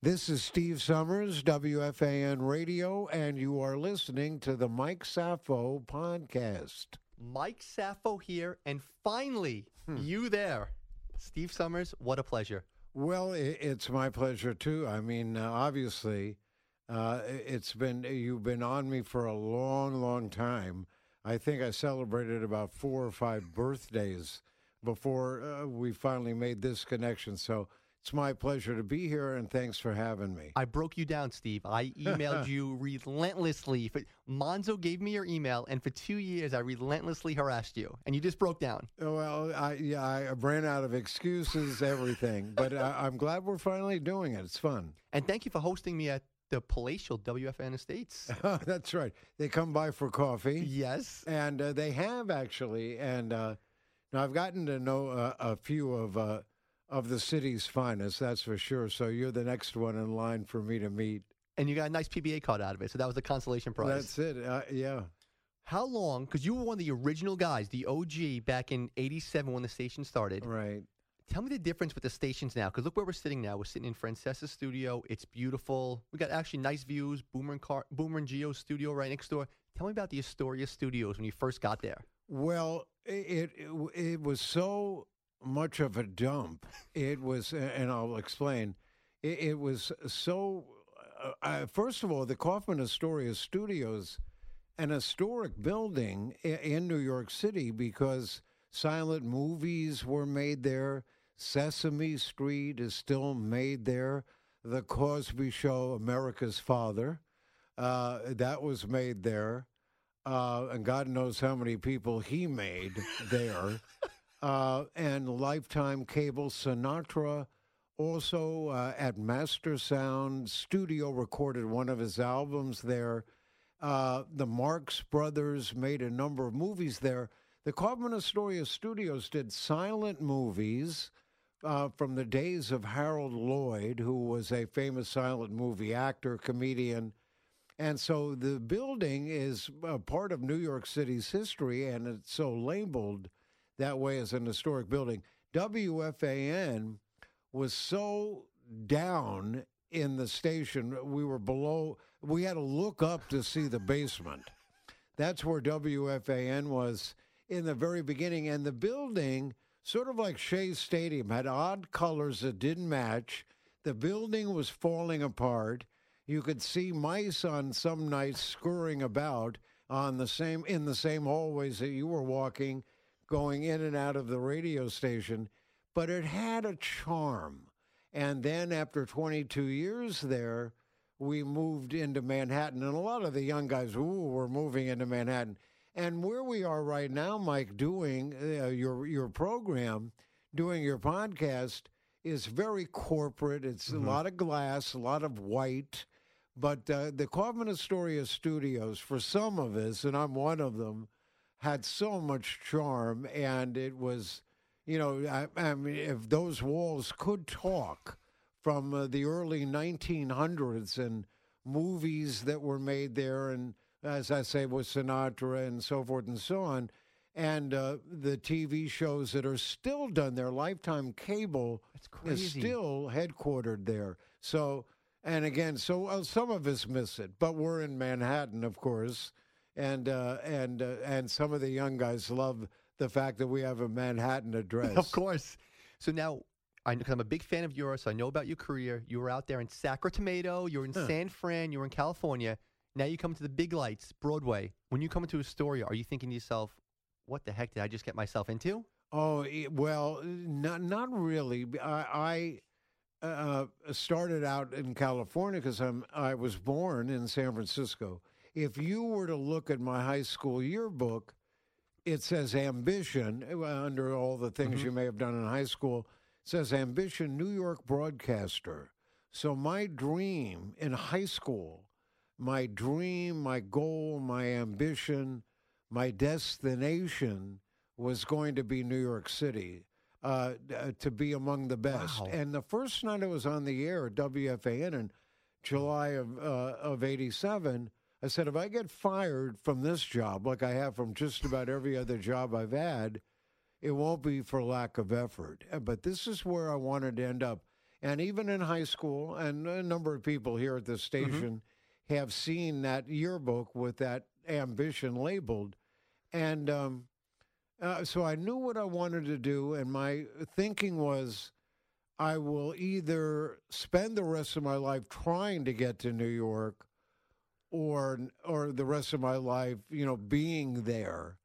This is Steve Somers, WFAN Radio, and you are listening to the Mike Safo podcast. Mike Safo here, and finally, Hmm. you there. Steve Somers, what a pleasure. Well, it's my pleasure too. I mean, uh, obviously, uh, it's been you've been on me for a long, long time. I think I celebrated about four or five birthdays before uh, we finally made this connection. So it's my pleasure to be here, and thanks for having me. I broke you down, Steve. I emailed you relentlessly. Monzo gave me your email, and for two years, I relentlessly harassed you, and you just broke down. Well, I yeah, I ran out of excuses, everything, but I, I'm glad we're finally doing it. It's fun. And thank you for hosting me at the palatial WFAN Estates. That's right. They come by for coffee. yes. And uh, they have actually, and uh, now I've gotten to know uh, a few of uh, of the city's finest. That's for sure. So you're the next one in line for me to meet. And you got a nice PBA card out of it, so that was the consolation prize. That's it. Uh, yeah. How long? Because you were one of the original guys, the OG, back in '87 when the station started. Right. Tell me the difference with the stations now, because look where we're sitting now. We're sitting in Francesa's studio. It's beautiful. We got actually nice views. Boomer and Car- Boomer and Gio's studio right next door. Tell me about the Astoria studios when you first got there. Well, it, it it was so much of a dump. It was, and I'll explain. It, it was so. Uh, uh, first of all, the Kaufman Astoria Studios, an historic building in, in New York City because silent movies were made there. Sesame Street is still made there. The Cosby Show, America's Father, uh, that was made there uh, and God knows how many people he made there. Uh, and Lifetime Cable Sinatra also uh, at Master Sound Studio recorded one of his albums there. Uh, the Marx Brothers made a number of movies there. The Kaufman Astoria Studios did silent movies uh, from the days of Harold Lloyd, who was a famous silent movie actor, comedian. And so the building is a part of New York City's history, and it's so labeled that way as an historic building. WFAN was so down in the station, we were below, we had to look up to see the basement. That's where WFAN was in the very beginning. And the building, sort of like Shea Stadium, had odd colors that didn't match. The building was falling apart. You could see mice on some nights scurrying about on the same in the same hallways that you were walking, going in and out of the radio station. But it had a charm. And then after 22 years there, we moved into Manhattan, and a lot of the young guys, ooh, were moving into Manhattan. And where we are right now, Mike, doing uh, your your program, doing your podcast, is very corporate. It's a lot of glass, a lot of white. But uh, the Kaufman Astoria Studios, for some of us, and I'm one of them, had so much charm, and it was, you know, I, I mean, if those walls could talk from uh, the early 1900s and movies that were made there, and as I say, with Sinatra and so forth and so on, and uh, the TV shows that are still done there, Lifetime Cable is still headquartered there. So, and again, so uh, some of us miss it, but we're in Manhattan, of course, and uh, and uh, and some of the young guys love the fact that we have a Manhattan address. Of course. So now, I, I'm a big fan of yours. So I know about your career. You were out there in Sacramento. You're in Huh. San Fran. You're in California. Now you come to the big lights, Broadway. When you come into Astoria, are you thinking to yourself, "What the heck did I just get myself into?" Oh e- well, not not really. I, I uh, started out in California because I'm I was born in San Francisco. If you were to look at my high school yearbook, it says ambition uh, under all the things you may have done in high school. It says ambition, New York broadcaster. So my dream in high school, my dream, my goal, my ambition, my destination was going to be New York City, uh, uh, to be among the best. Wow. And the first night I was on the air at WFAN in July of uh, of '87, I said, if I get fired from this job, like I have from just about every other job I've had, it won't be for lack of effort. Uh, But this is where I wanted to end up. And even in high school, and a number of people here at the station have seen that yearbook with that ambition labeled. And um, uh, so I knew what I wanted to do, and my thinking was I will either spend the rest of my life trying to get to New York or or the rest of my life, you know, being there.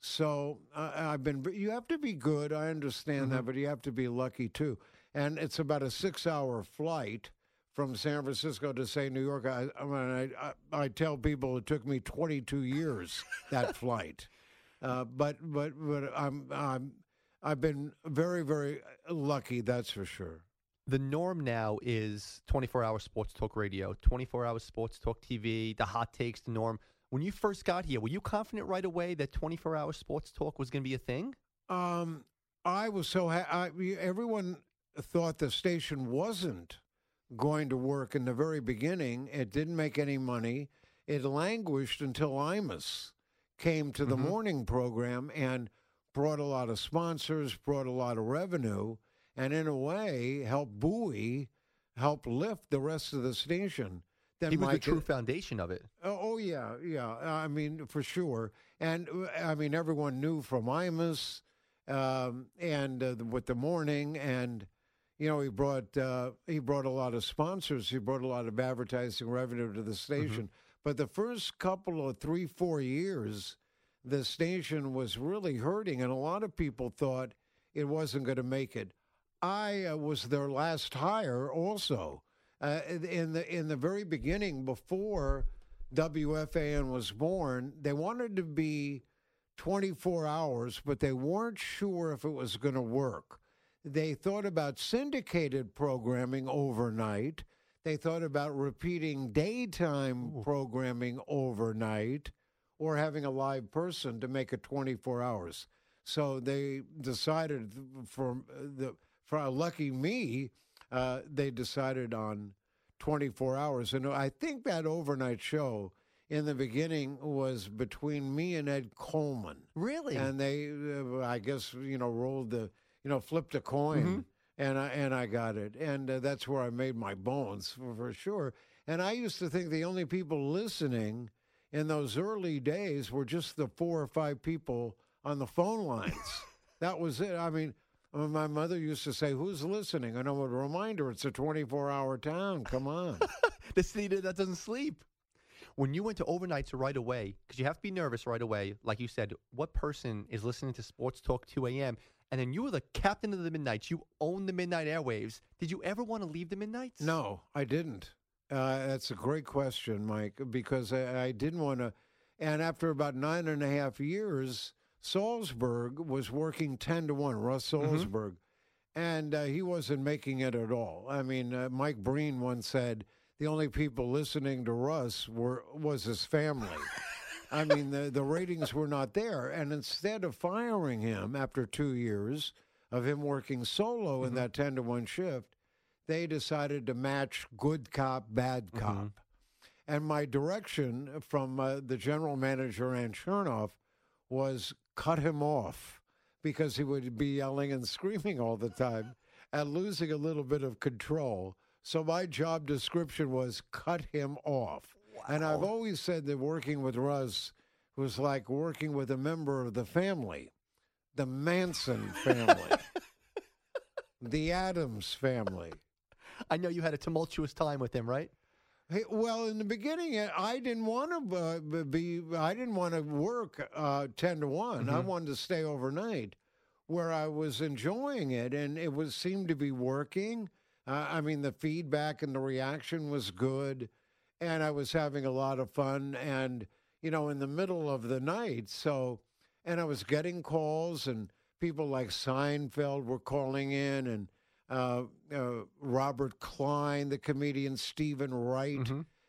So uh, I've been. You have to be good. I understand that, but you have to be lucky too. And it's about a six-hour flight from San Francisco to say New York. I, I mean, I, I, I tell people it took me 22 years that flight. Uh, but but but I'm I'm I've been very very lucky. That's for sure. The norm now is 24 hour sports talk radio, 24 hour sports talk TV, the hot takes, the norm. When you first got here, were you confident right away that 24 hour sports talk was going to be a thing? Um, I was so ha- I, everyone thought the station wasn't going to work in the very beginning. It didn't make any money. It languished until Imus came to the Mhm. morning program and brought a lot of sponsors, brought a lot of revenue, and in a way help buoy, help lift the rest of the station. Then he was Mike- the true foundation of it. Oh, oh, yeah, yeah. I mean, for sure. And uh, I mean, everyone knew from Imus um, and uh, with the morning, and you know, he brought uh, he brought a lot of sponsors. He brought a lot of advertising revenue to the station. But the first couple of three, four years, the station was really hurting, and a lot of people thought it wasn't going to make it. I uh, was their last hire, also. Uh, in the in the very beginning, before WFAN was born, they wanted to be 24 hours, but they weren't sure if it was going to work. They thought about syndicated programming overnight. They thought about repeating daytime programming overnight or having a live person to make it 24 hours. So they decided for the for lucky me, uh, they decided on 24 hours. And I think that overnight show in the beginning was between me and Ed Coleman. Really? And they, uh, I guess, you know, rolled the, you know, flipped a coin, and I and I got it, and uh, that's where I made my bones for, for sure. And I used to think the only people listening in those early days were just the four or five people on the phone lines. that was it. I mean. My mother used to say, "Who's listening?" And I would remind her, "It's a 24-hour town. Come on." the city that doesn't sleep. When you went to overnights right away, because you have to be nervous right away, like you said, what person is listening to Sports Talk 2 a.m. And then you were the captain of the Midnights. You own the Midnight Airwaves. Did you ever want to leave the Midnights? No, I didn't. Uh, that's a great question, Mike, because I, I didn't want to. And after about nine and a half years, Salzburg was working 10 to 1, Russ Salzburg, and uh, he wasn't making it at all. I mean, uh, Mike Breen once said the only people listening to Russ were was his family. I mean, the, the ratings were not there. And instead of firing him after two years of him working solo in that 10 to 1 shift, they decided to match good cop, bad cop. And my direction from uh, the general manager, Ann Chernoff, was cut him off because he would be yelling and screaming all the time and losing a little bit of control. So my job description was cut him off. And I've always said that working with Russ was like working with a member of the family, the Manson family, the Addams family. I know you had a tumultuous time with him, right? Hey, well, in the beginning, uh, I didn't want to uh, be. I didn't want to work uh, ten to one. I wanted to stay overnight, where I was enjoying it, and it was seemed to be working. Uh, I mean, the feedback and the reaction was good, and I was having a lot of fun. And you know, in the middle of the night, so and I was getting calls, and people like Seinfeld were calling in, and uh, uh, Robert Klein, the comedian, Steven Wright,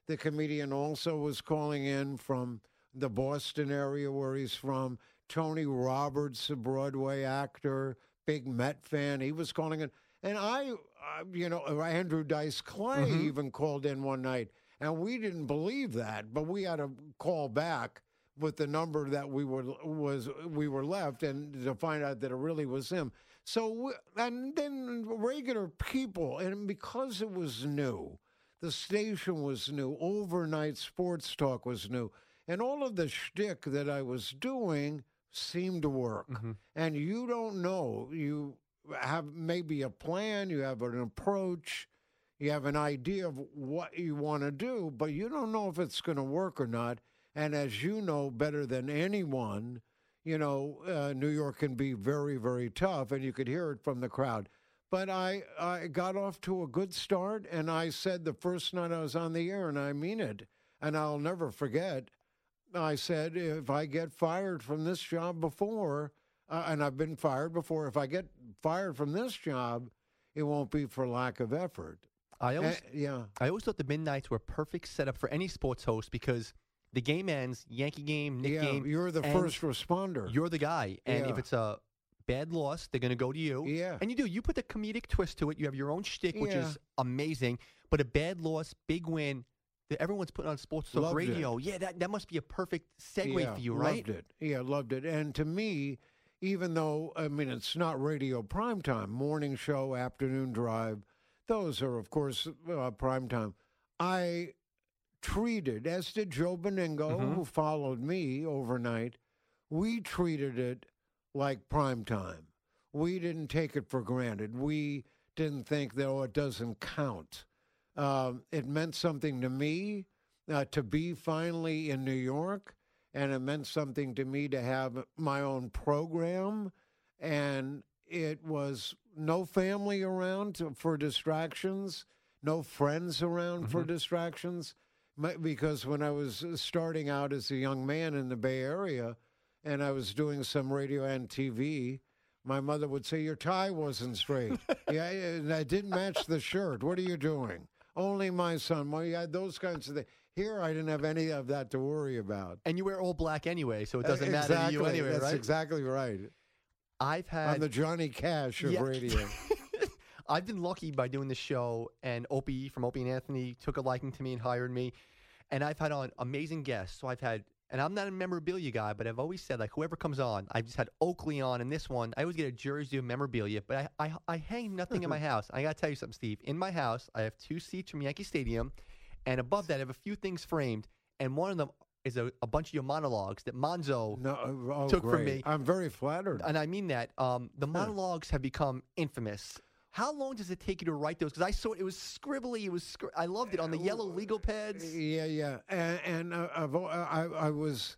the comedian, also was calling in from the Boston area where he's from. Tony Roberts, a Broadway actor, big Met fan, he was calling in. And I, uh, you know, Andrew Dice Clay even called in one night, and we didn't believe that, but we had to call back with the number that we were was we were left, and to find out that it really was him. So, and then regular people, and because it was new, the station was new, overnight sports talk was new, and all of the shtick that I was doing seemed to work. Mhm. And you don't know. You have maybe a plan, you have an approach, you have an idea of what you want to do, but you don't know if it's going to work or not. And as you know better than anyone, you know, uh, New York can be very, very tough, and you could hear it from the crowd. But I, I got off to a good start, and I said the first night I was on the air, and I mean it, and I'll never forget. I said, if I get fired from this job before, uh, and I've been fired before, if I get fired from this job, it won't be for lack of effort. I always, Uh, yeah. I always thought the midnights were a perfect setup for any sports host because the game ends, Yankee game, Knick yeah, game, you're the first responder. you're the guy. And if it's a bad loss, they're going to go to you. yeah. And you do. You put the comedic twist to it. You have your own shtick, which Yeah. is amazing. But a bad loss, big win, that everyone's putting on sports talk Loved it. radio. Yeah, that, that must be a perfect segue yeah, for you, right? Loved it. Yeah, loved it. And to me, even though I mean it's not radio prime time, morning show, afternoon drive, those are of course uh, prime time. I treated, as did Joe Benigno, Mhm. who followed me overnight. We treated it like prime time. We didn't take it for granted. We didn't think that oh, it doesn't count. Um, it meant something to me uh, to be finally in New York, and it meant something to me to have my own program. And it was no family around to, for distractions, no friends around for distractions. Because when I was uh, starting out as a young man in the Bay Area, and I was doing some radio and TV, my mother would say, Your tie wasn't straight. yeah, and I didn't match the shirt. What are you doing? Only my son. Well, yeah, those kinds of things. Here, I didn't have any of that to worry about. And you wear all black anyway, so it doesn't uh, matter to you anyway, That's right? exactly right. I've had. I'm the Johnny Cash of Yeah. radio. I've been lucky by doing the show, and Opie from Opie and Anthony took a liking to me and hired me. And I've had on amazing guests. So I've had, and I'm not a memorabilia guy, but I've always said like whoever comes on, I've just had Oakley on, and this one I always get a jersey of memorabilia, but I I, I hang nothing in my house. I gotta tell you something, Steve. In my house, I have two seats from Yankee Stadium, and above that I have a few things framed, and one of them is a, a bunch of your monologues that Monzo No, uh, oh, Took from me. I'm very flattered. and I mean that. Um, the monologues have become infamous. How long does it take you to write those? Because I saw it was scribbly. It was scri- I loved it on the yellow legal pads. Yeah, yeah, and, and uh, I've, I, I was,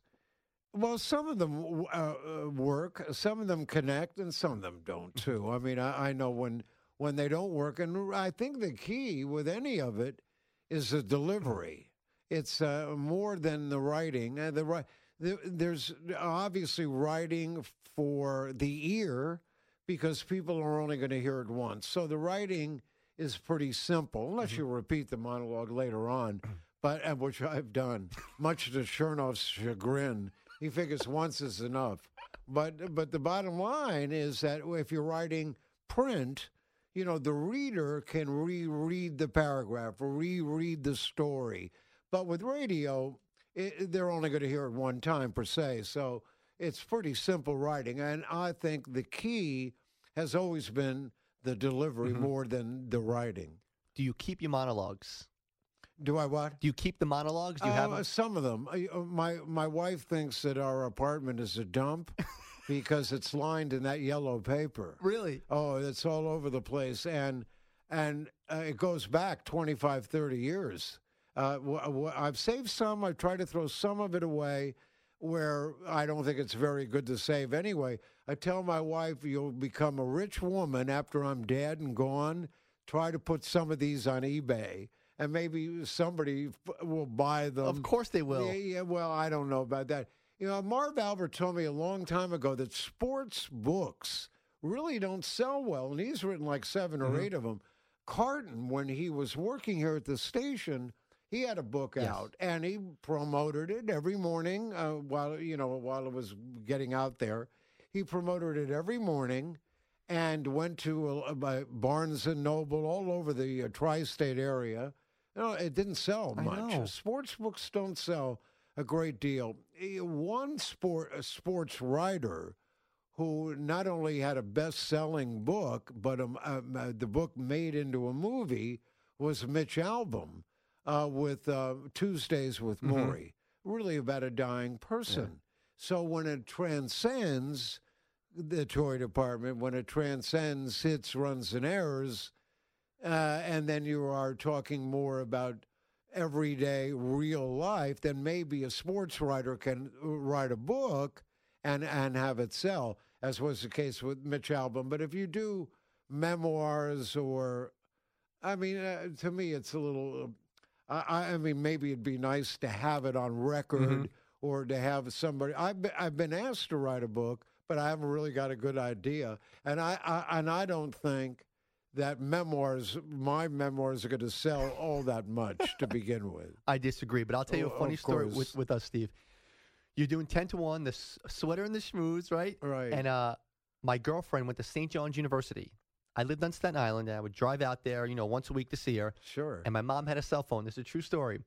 well, some of them uh, uh, work, some of them connect, and some of them don't too. I mean, I, I know when when they don't work, and I think the key with any of it is the delivery. It's uh, more than the writing. Uh, the ri- the, there's obviously writing for the ear because people are only going to hear it once. So the writing is pretty simple, unless mm-hmm. you repeat the monologue later on. But which I've done, much to Chernoff's chagrin. He figures once is enough. But but the bottom line is that if you're writing print, you know the reader can reread the paragraph, reread the story. But with radio, it, they're only going to hear it one time per se. So it's pretty simple writing, and I think the key has always been the delivery more than the writing. Do you keep your monologues? Do I what? Do you keep the monologues? Do you have Uh, them? some of them. Uh, My my wife thinks that our apartment is a dump because it's lined in that yellow paper. Really? Oh, it's all over the place, and and uh, it goes back 25, 30 years. Uh, wh- wh- I've saved some. I've tried to throw some of it away, where I don't think it's very good to save anyway. I tell my wife, "You'll become a rich woman after I'm dead and gone. Try to put some of these on eBay." And maybe somebody will buy them. of course they will. Yeah, yeah, well, I don't know about that. You know, Marv Albert told me a long time ago that sports books really don't sell well, and he's written like 7 or mm-hmm. eight of them. Carton, when he was working here at the station, he had a book Yes. out, and he promoted it every morning uh, while you know while it was getting out there. He promoted it every morning, and went to uh, by Barnes and Noble all over the uh, tri-state area. No, it didn't sell much. Sports books don't sell a great deal. One sport, a sports writer who not only had a best-selling book, but um, um, uh, the book made into a movie was Mitch Albom uh, with uh, Tuesdays with Mhm. Morrie, really about a dying person. So when it transcends the toy department, when it transcends hits, runs, and errors, uh, and then you are talking more about everyday real life, then maybe a sports writer can write a book and and have it sell, as was the case with Mitch Albom. But if you do memoirs or, I mean, uh, to me, it's a little. I, I mean, maybe it'd be nice to have it on record Mhm. or to have somebody. I've been, I've been asked to write a book, but I haven't really got a good idea, and I, I and I don't think that memoirs, my memoirs, are going to sell all that much to begin with. I disagree, but I'll tell you a funny story with, with us, Steve. You're doing 10 to 1, the s- sweater and the schmooze, right? Right. And uh, my girlfriend went to St. John's University. I lived on Staten Island, and I would drive out there, you know, once a week to see her. sure. And my mom had a cell phone. This is a true story.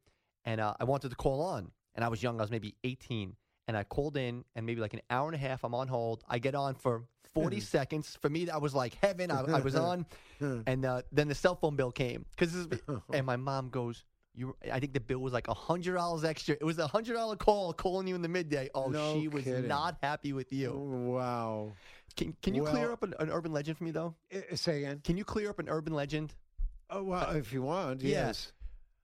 And uh, I wanted to call on. And I was young. I was maybe 18. And I called in, and maybe like an hour and a half, I'm on hold. I get on for 40 seconds. For me, that was like heaven. I, I was on. And uh, then the cell phone bill came. Cause this is, and my mom goes, you, I think the bill was like a hundred dollars extra. It was a hundred dollar call calling you in the midday. Oh, No she was kidding. not happy with you. wow. Can Can you clear up an, an urban legend for me though? Uh, Say again. Can you clear up an urban legend? Oh well, if you want, yeah. yes.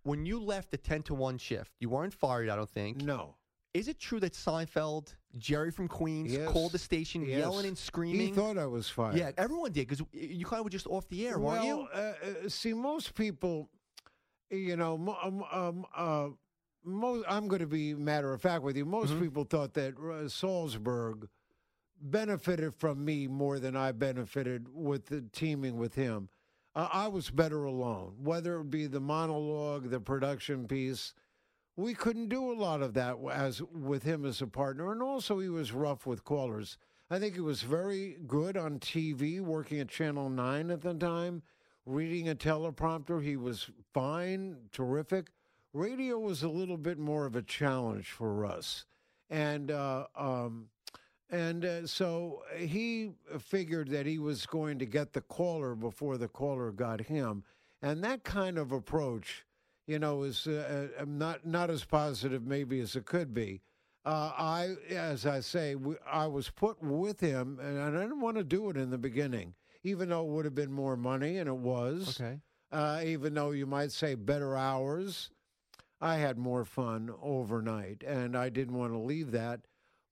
When you left the ten to one shift, you weren't fired. I don't think. No. Is it true that Seinfeld, Jerry from Queens, Yes. called the station Yes. yelling and screaming? He thought I was fired. yeah, everyone did because you kind of were just off the air, well, weren't you? Uh, uh, see, most people, you know, um, um, uh, mo- I'm going to be matter of fact with you. Most Mhm. people thought that uh, Salzburg benefited from me more than I benefited with the teaming with him. Uh, I was better alone, whether it be the monologue, the production piece. We couldn't do a lot of that as with him as a partner, and also he was rough with callers. I think he was very good on TV, working at Channel Nine at the time, reading a teleprompter. He was fine, terrific. Radio was a little bit more of a challenge for us, and uh, um, and uh, so he figured that he was going to get the caller before the caller got him, and that kind of approach, you know, is uh, uh, not not as positive maybe as it could be. Uh, I, as I say, we, I was put with him, and I didn't want to do it in the beginning, even though it would have been more money, and it was. Okay. Uh, even though you might say better hours, I had more fun overnight, and I didn't want to leave that.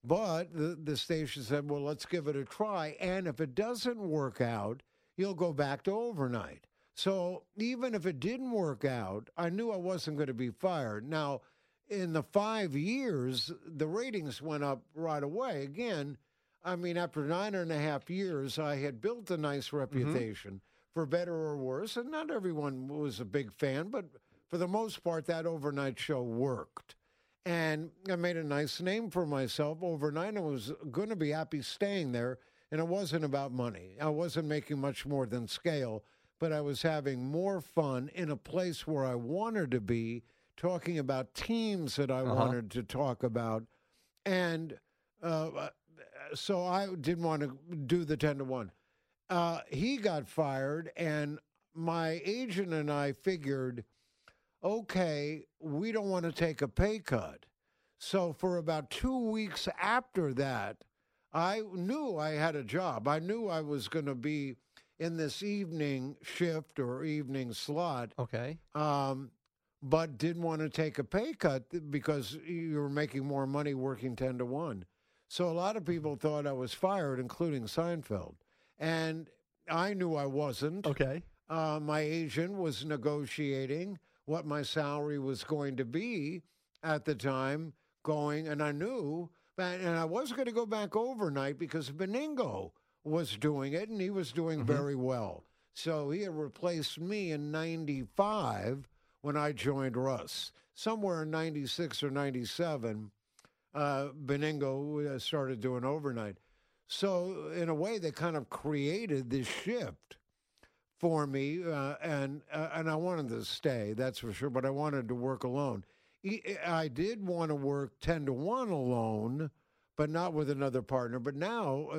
But the, the station said, well, let's give it a try. And if it doesn't work out, you'll go back to overnight. So even if it didn't work out, I knew I wasn't going to be fired. Now, in the five years, the ratings went up right away. Again, I mean, after nine and a half years, I had built a nice mm-hmm. reputation for better or worse. And not everyone was a big fan, but for the most part, that overnight show worked. And I made a nice name for myself overnight. I was going to be happy staying there. And it wasn't about money. I wasn't making much more than scale, but I was having more fun in a place where I wanted to be, talking about teams that I Uh-huh. wanted to talk about. And uh, so I didn't want to do the 10 to 1. Uh, he got fired, and my agent and I figured, okay, we don't want to take a pay cut. So for about two weeks after that, I knew I had a job. I knew I was going to be in this evening shift or evening slot, Okay. um, but didn't want to take a pay cut because you were making more money working 10 to 1. So a lot of people thought I was fired, including Seinfeld. And I knew I wasn't. Okay. Uh, my agent was negotiating what my salary was going to be at the time, going, and I knew, and I was going to go back overnight because Benigno was doing it, and he was doing Mhm. very well. So he had replaced me in '95 when I joined Russ. Somewhere in '96 or '97, uh, Benigno uh, started doing overnight. So in a way, they kind of created this shift for me, uh, and uh, and I wanted to stay. That's for sure. But I wanted to work alone. I did want to work ten to one alone, but not with another partner. But now, uh,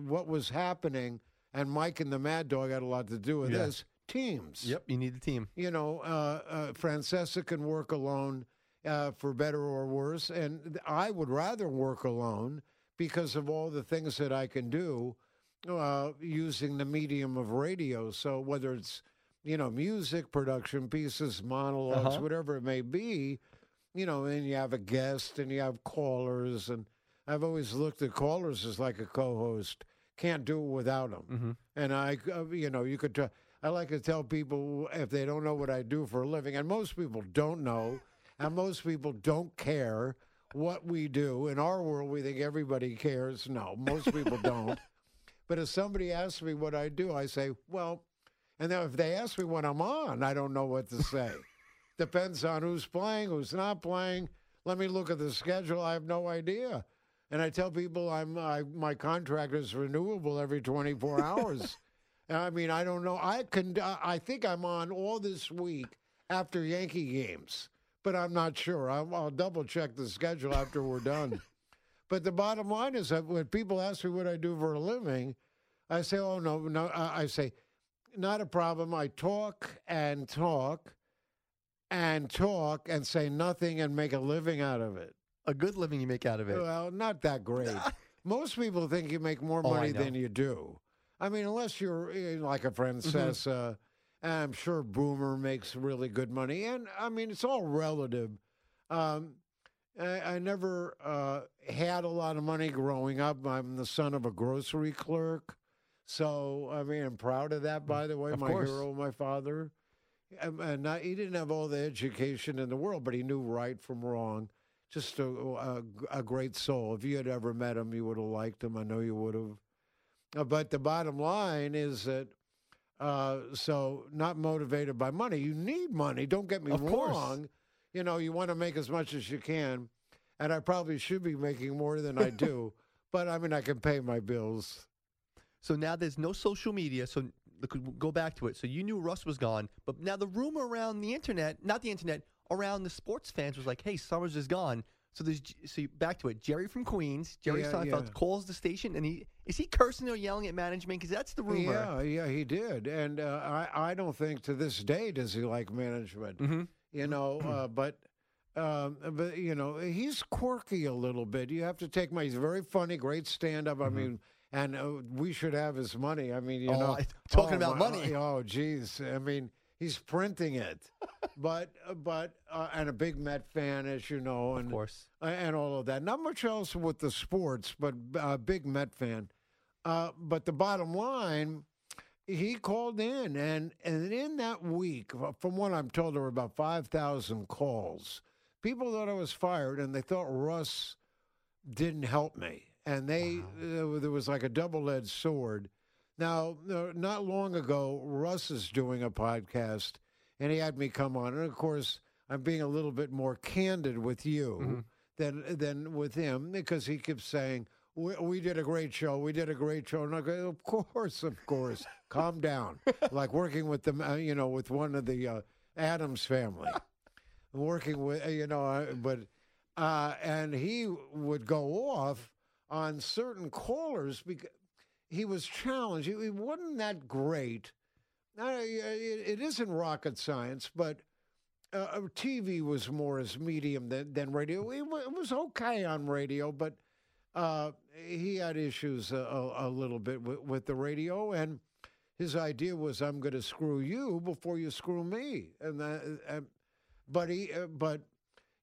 what was happening, and Mike and the Mad Dog had a lot to do with Yeah. this. Teams. Yep, you need the team. You know, uh, uh, Francesa can work alone uh, for better or worse, and I would rather work alone because of all the things that I can do uh, using the medium of radio. So whether it's you know music production pieces, monologs, Uh-huh. whatever it may be, you know, and you have a guest and you have callers, and I've always looked at callers as like a co-host. Can't do it without them. Mm-hmm. And I, uh, you know, you could. Try, I like to tell people if they don't know what I do for a living, and most people don't know, and most people don't care what we do. In our world, we think everybody cares. No, most people don't. But if somebody asks me what I do, I say, well, and then if they ask me when I'm on, I don't know what to say. Depends on who's playing, who's not playing. Let me look at the schedule. I have no idea. And I tell people I'm I, my contract is renewable every 24 hours. I mean, I don't know. I can. I think I'm on all this week after Yankee games, but I'm not sure. I'll, I'll double check the schedule after we're done. But the bottom line is that when people ask me what I do for a living, I say, "Oh no, no." I I say, "Not a problem." I talk and talk and talk and say nothing and make a living out of it. A good living you make out of it. Well, not that great. Most people think you make more Oh, money than you do. I mean, unless you're eh, like a Mm-hmm. Francesa, I'm sure Boomer makes really good money. And I mean, it's all relative. Um, I, I never uh, had a lot of money growing up. I'm the son of a grocery clerk. So, I mean, I'm proud of that, by the way. Of my course. hero, my father. And not, he didn't have all the education in the world, but he knew right from wrong just a, a, a great soul. If you had ever met him, you would have liked him. I know you would have. Uh, But the bottom line is that, uh, so not motivated by money. You need money. Don't get me Of course. You know, you want to make as much as you can. And I probably should be making more than I do. but I mean, I can pay my bills. So now there's no social media. So go back to it. So you knew Russ was gone, but now the rumor around the internet, not the internet, around the sports fans was like, "Hey, Somers is gone." So there's so back to it. Jerry from Queens, Jerry Yeah, Seinfeld yeah. calls the station, and he is he cursing or yelling at management because that's the rumor. Yeah, yeah, he did. And uh, I, I don't think to this day does he like management. Mm-hmm. You know. Uh, but, um, but you know, he's quirky a little bit. You have to take my. He's very funny, great stand up. I mean, and uh, we should have his money. I mean, you Mm-hmm. Oh, know, I- talking oh, about my- money. Oh, geez. I mean, he's printing it. but, but, uh, and a big Met fan, as you know, Of and course. uh, and all of that. Not much else with the sports, but a big Met fan. Uh, but the bottom line, he called in, and and in that week, from what I'm told, there were about five thousand calls. People thought I was fired, and they thought Russ didn't help me, and they uh, there was like a double-edged sword. Now, not long ago, Russ is doing a podcast, and he had me come on, and of course, I'm being a little bit more candid with you than than with him because he keeps saying. We, we did a great show. We did a great show. And I go, of course, of course. Calm down. like working with the, uh, you know, with one of the uh, Addams family. working with, uh, you know, uh, but, uh, and he would go off on certain callers because he was challenged. He, he wasn't that great. Uh, it, it isn't rocket science, but uh, TV was more as medium than, than radio. It, it was okay on radio, but uh, he had issues a, a, a little bit with, with the radio, and his idea was, "I'm going to screw you before you screw me." And that, uh, but he, uh, but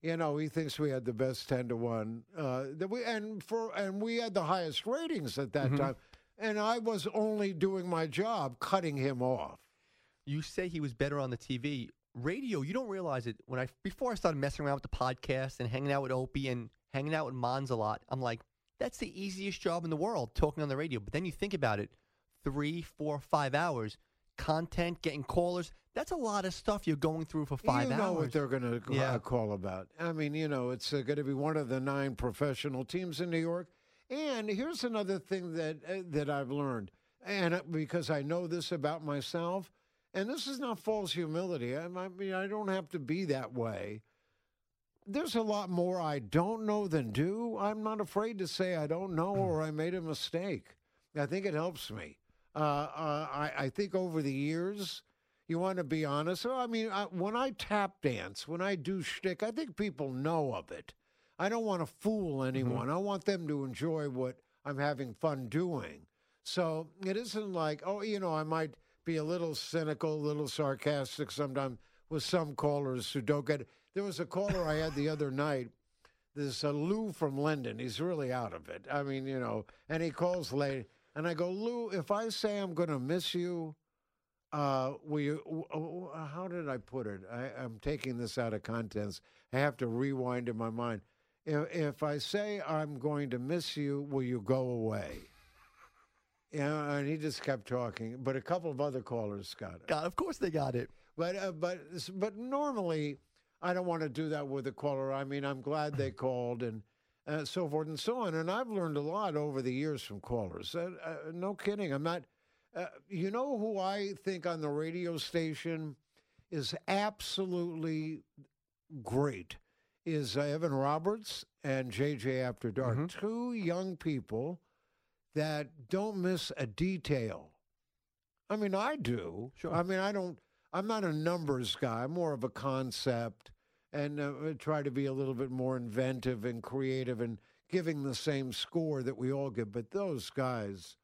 you know, he thinks we had the best ten to one. Uh, that we and for and we had the highest ratings at that time, and I was only doing my job, cutting him off. You say he was better on the TV. Radio, you don't realize it. When I before I started messing around with the podcast and hanging out with Opie and hanging out with Mons a lot, I'm like, that's the easiest job in the world, talking on the radio. But then you think about it, three, four, five hours, content, getting callers. That's a lot of stuff you're going through for five hours. You know what they're going to Yeah. call about. I mean, you know, it's uh, going to be one of the nine professional teams in New York. And here's another thing that uh, that I've learned, and uh, because I know this about myself, and this is not false humility. I, I mean, I don't have to be that way. There's a lot more I don't know than do. I'm not afraid to say I don't know or I made a mistake. I think it helps me. Uh, uh, I, I think over the years, you want to be honest. Well, I mean, I, when I tap dance, when I do shtick, I think people know of it. I don't want to fool anyone. I want them to enjoy what I'm having fun doing. So it isn't like, oh, you know, I might be a little cynical, a little sarcastic sometimes with some callers who don't get it. There was a caller I had the other night. This uh, Lou from London. He's really out of it. I mean, you know, and he calls late, and I go, Lou, if I say I'm going to miss you, uh, will you? How did I put it? I, I'm taking this out of context. I have to rewind in my mind. If, if I say I'm going to miss you, will you go away? Yeah, and he just kept talking. But a couple of other callers got it. God, of course they got it. But uh, but but normally I don't want to do that with a caller. I mean, I'm glad they called and uh, so forth and so on. And I've learned a lot over the years from callers. Uh, uh, no kidding. I'm not. Uh, you know who I think on the radio station is absolutely great is uh, Evan Roberts and JJ After Dark. Two young people that don't miss a detail. I mean, I do. Sure. I mean, I don't. I'm not a numbers guy. I'm more of a concept, and uh, try to be a little bit more inventive and creative and giving the same score that we all give. But those guys,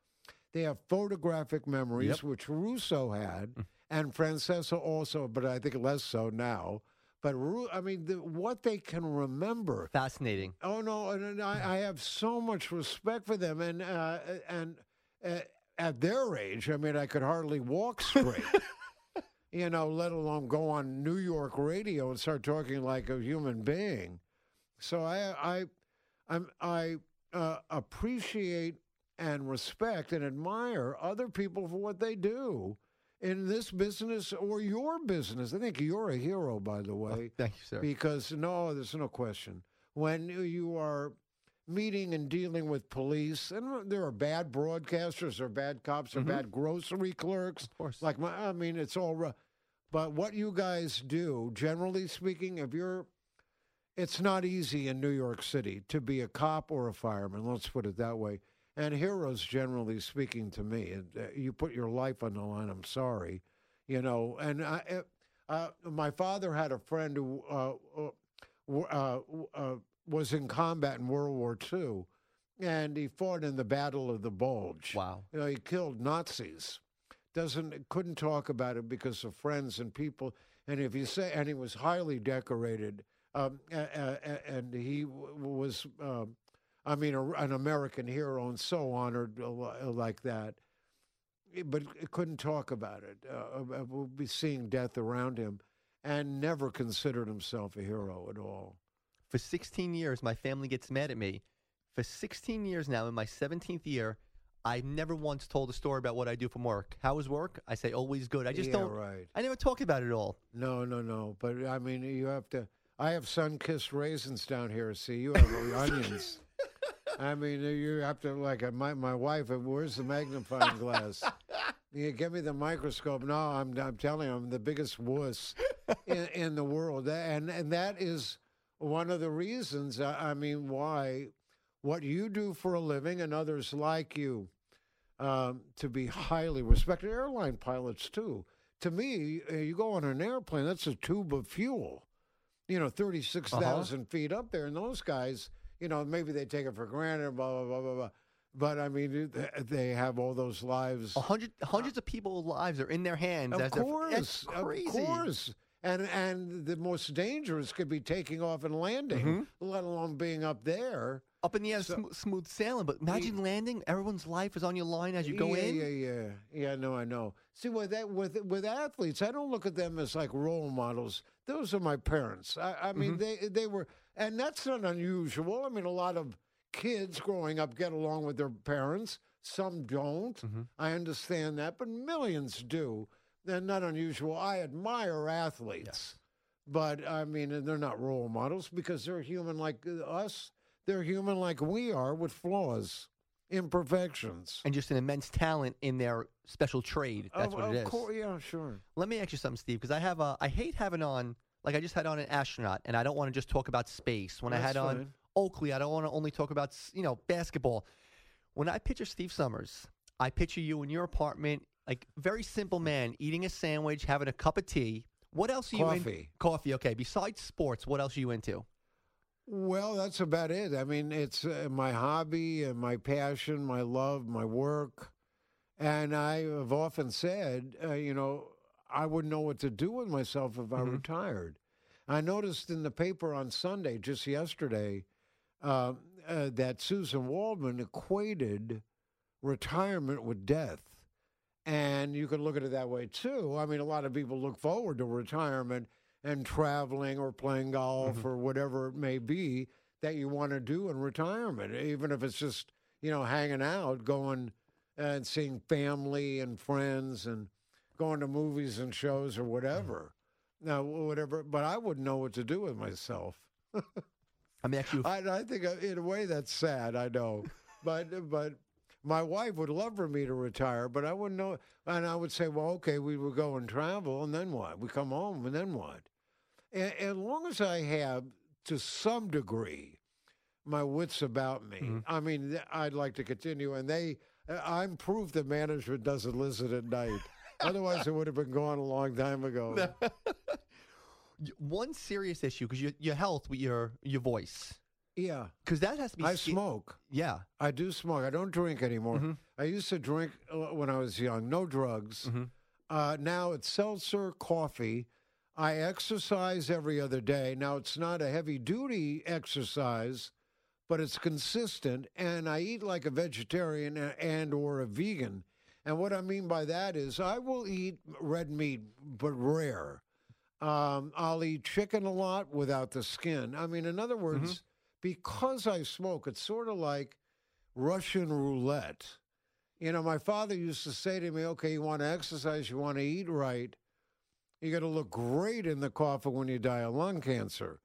they have photographic memories, Yep. which Russo had, and Francesa also, but I think less so now. But Ru- I mean, the, what they can remember. Fascinating. Oh no, and, and I, I have so much respect for them, and uh, and uh, at their age, I mean, I could hardly walk straight. you know, let alone go on New York radio and start talking like a human being. So I I I'm, I uh, appreciate and respect and admire other people for what they do in this business or your business. I think you're a hero, by the way Thank you, sir. because no, there's no question. When you are meeting and dealing with police, and there are bad broadcasters, or bad cops, or Mhm. bad grocery clerks. of course. Like my, I mean, it's all. But what you guys do, generally speaking, if you're, it's not easy in New York City to be a cop or a fireman. Let's put it that way. And heroes, generally speaking, to me, uh, you put your life on the line. I'm sorry, you know. And I, uh, uh, my father had a friend who uh, uh, uh, was in combat in World War II, and he fought in the Battle of the Bulge. wow. You know, he killed Nazis. Doesn't couldn't talk about it because of friends and people. And if you say, and he was highly decorated, um, and he was, um, I mean, an American hero and so honored uh, like that. But couldn't talk about it. Uh, uh, we'll be seeing death around him, and never considered himself a hero at all. For 16 years, my family gets mad at me. For 16 years now, in my 17th year, I've never once told a story about what I do from work. How is work? I say always good. I just yeah, don't. right. I never talk about it all. No, no, no. But I mean, you have to. I have sun-kissed raisins down here. See, you have onions. I mean, you have to like uh, my my wife. uh, Where's the magnifying glass? You give me the microscope. No, I'm I'm telling you, I'm the biggest wuss in, in the world, and and that is one of the reasons. I, I mean, why what you do for a living and others like you um, to be highly respected. Airline pilots too. To me, uh, you go on an airplane. That's a tube of fuel. You know, thirty feet up there, and those guys, you know, maybe they take it for granted. Blah blah blah blah blah. But I mean, they have all those lives. Hundred, hundreds of people's lives are in their hands. Of as course, that's crazy. of course. And and the most dangerous could be taking off and landing, Mhm. let alone being up there. Up in the air, So- smo- smooth sailing. But imagine landing. Everyone's life is on your line as you go yeah, in. Yeah, yeah, yeah. No, I know. I know. See, with that, with with athletes, I don't look at them as like role models. Those are my parents. I, I mean, Mm-hmm. they they were, and that's not unusual. I mean, a lot of kids growing up get along with their parents. Some don't. Mhm. I understand that, but millions do. They're not unusual. I admire athletes, but I mean, they're not role models because they're human like us. They're human like we are with flaws, imperfections. And just an immense talent in their special trade. That's of, what it of is. course, yeah, sure. Let me ask you something, Steve, because I have a, I hate having on Like I just had on an astronaut, and I don't want to just talk about space. When I That's had on. Oakley, I don't want to only talk about you know basketball. When I picture Steve Somers, I picture you in your apartment, like very simple man, eating a sandwich, having a cup of tea. What else are you in? Coffee. Coffee. Okay. Besides sports, what else are you into? Well, that's about it. I mean, it's uh, my hobby and my passion, my love, my work. And I have often said, uh, you know, I wouldn't know what to do with myself if I Mhm. retired. I noticed in the paper on Sunday, just yesterday, uh, uh, that Suzyn Waldman equated retirement with death. And you can look at it that way too. I mean, a lot of people look forward to retirement and traveling or playing golf or whatever it may be that you want to do in retirement, even if it's just, you know, hanging out, going and seeing family and friends and going to movies and shows or whatever. Now, whatever, but I wouldn't know what to do with myself. I mean, actually, I, I think uh, in a way that's sad. I know, but but my wife would love for me to retire, but I wouldn't know. And I would say, well, okay, we would go and travel, and then what? We come home, and then what? And, as long as I have, to some degree, my wits about me, Mhm. I mean, I'd like to continue. And they, uh, I'm proof that management doesn't listen at night. Otherwise, it would have been gone a long time ago. one serious issue because your your health your your voice Yeah, because that has to be. I sca- smoke. Yeah. I do smoke. I don't drink anymore. Mhm. I used to drink uh, when I was young. No drugs. Mhm. Uh, now it's seltzer, coffee. I exercise every other day. Now it's not a heavy duty exercise, but it's consistent, and I eat like a vegetarian and or a vegan. And what I mean by that is I will eat red meat, but rare. Um, I'll eat chicken a lot without the skin. I mean, in other words, because I smoke, it's sort of like Russian roulette. You know, my father used to say to me, okay, you want to exercise, you want to eat right, you got to look great in the coffin when you die of lung cancer.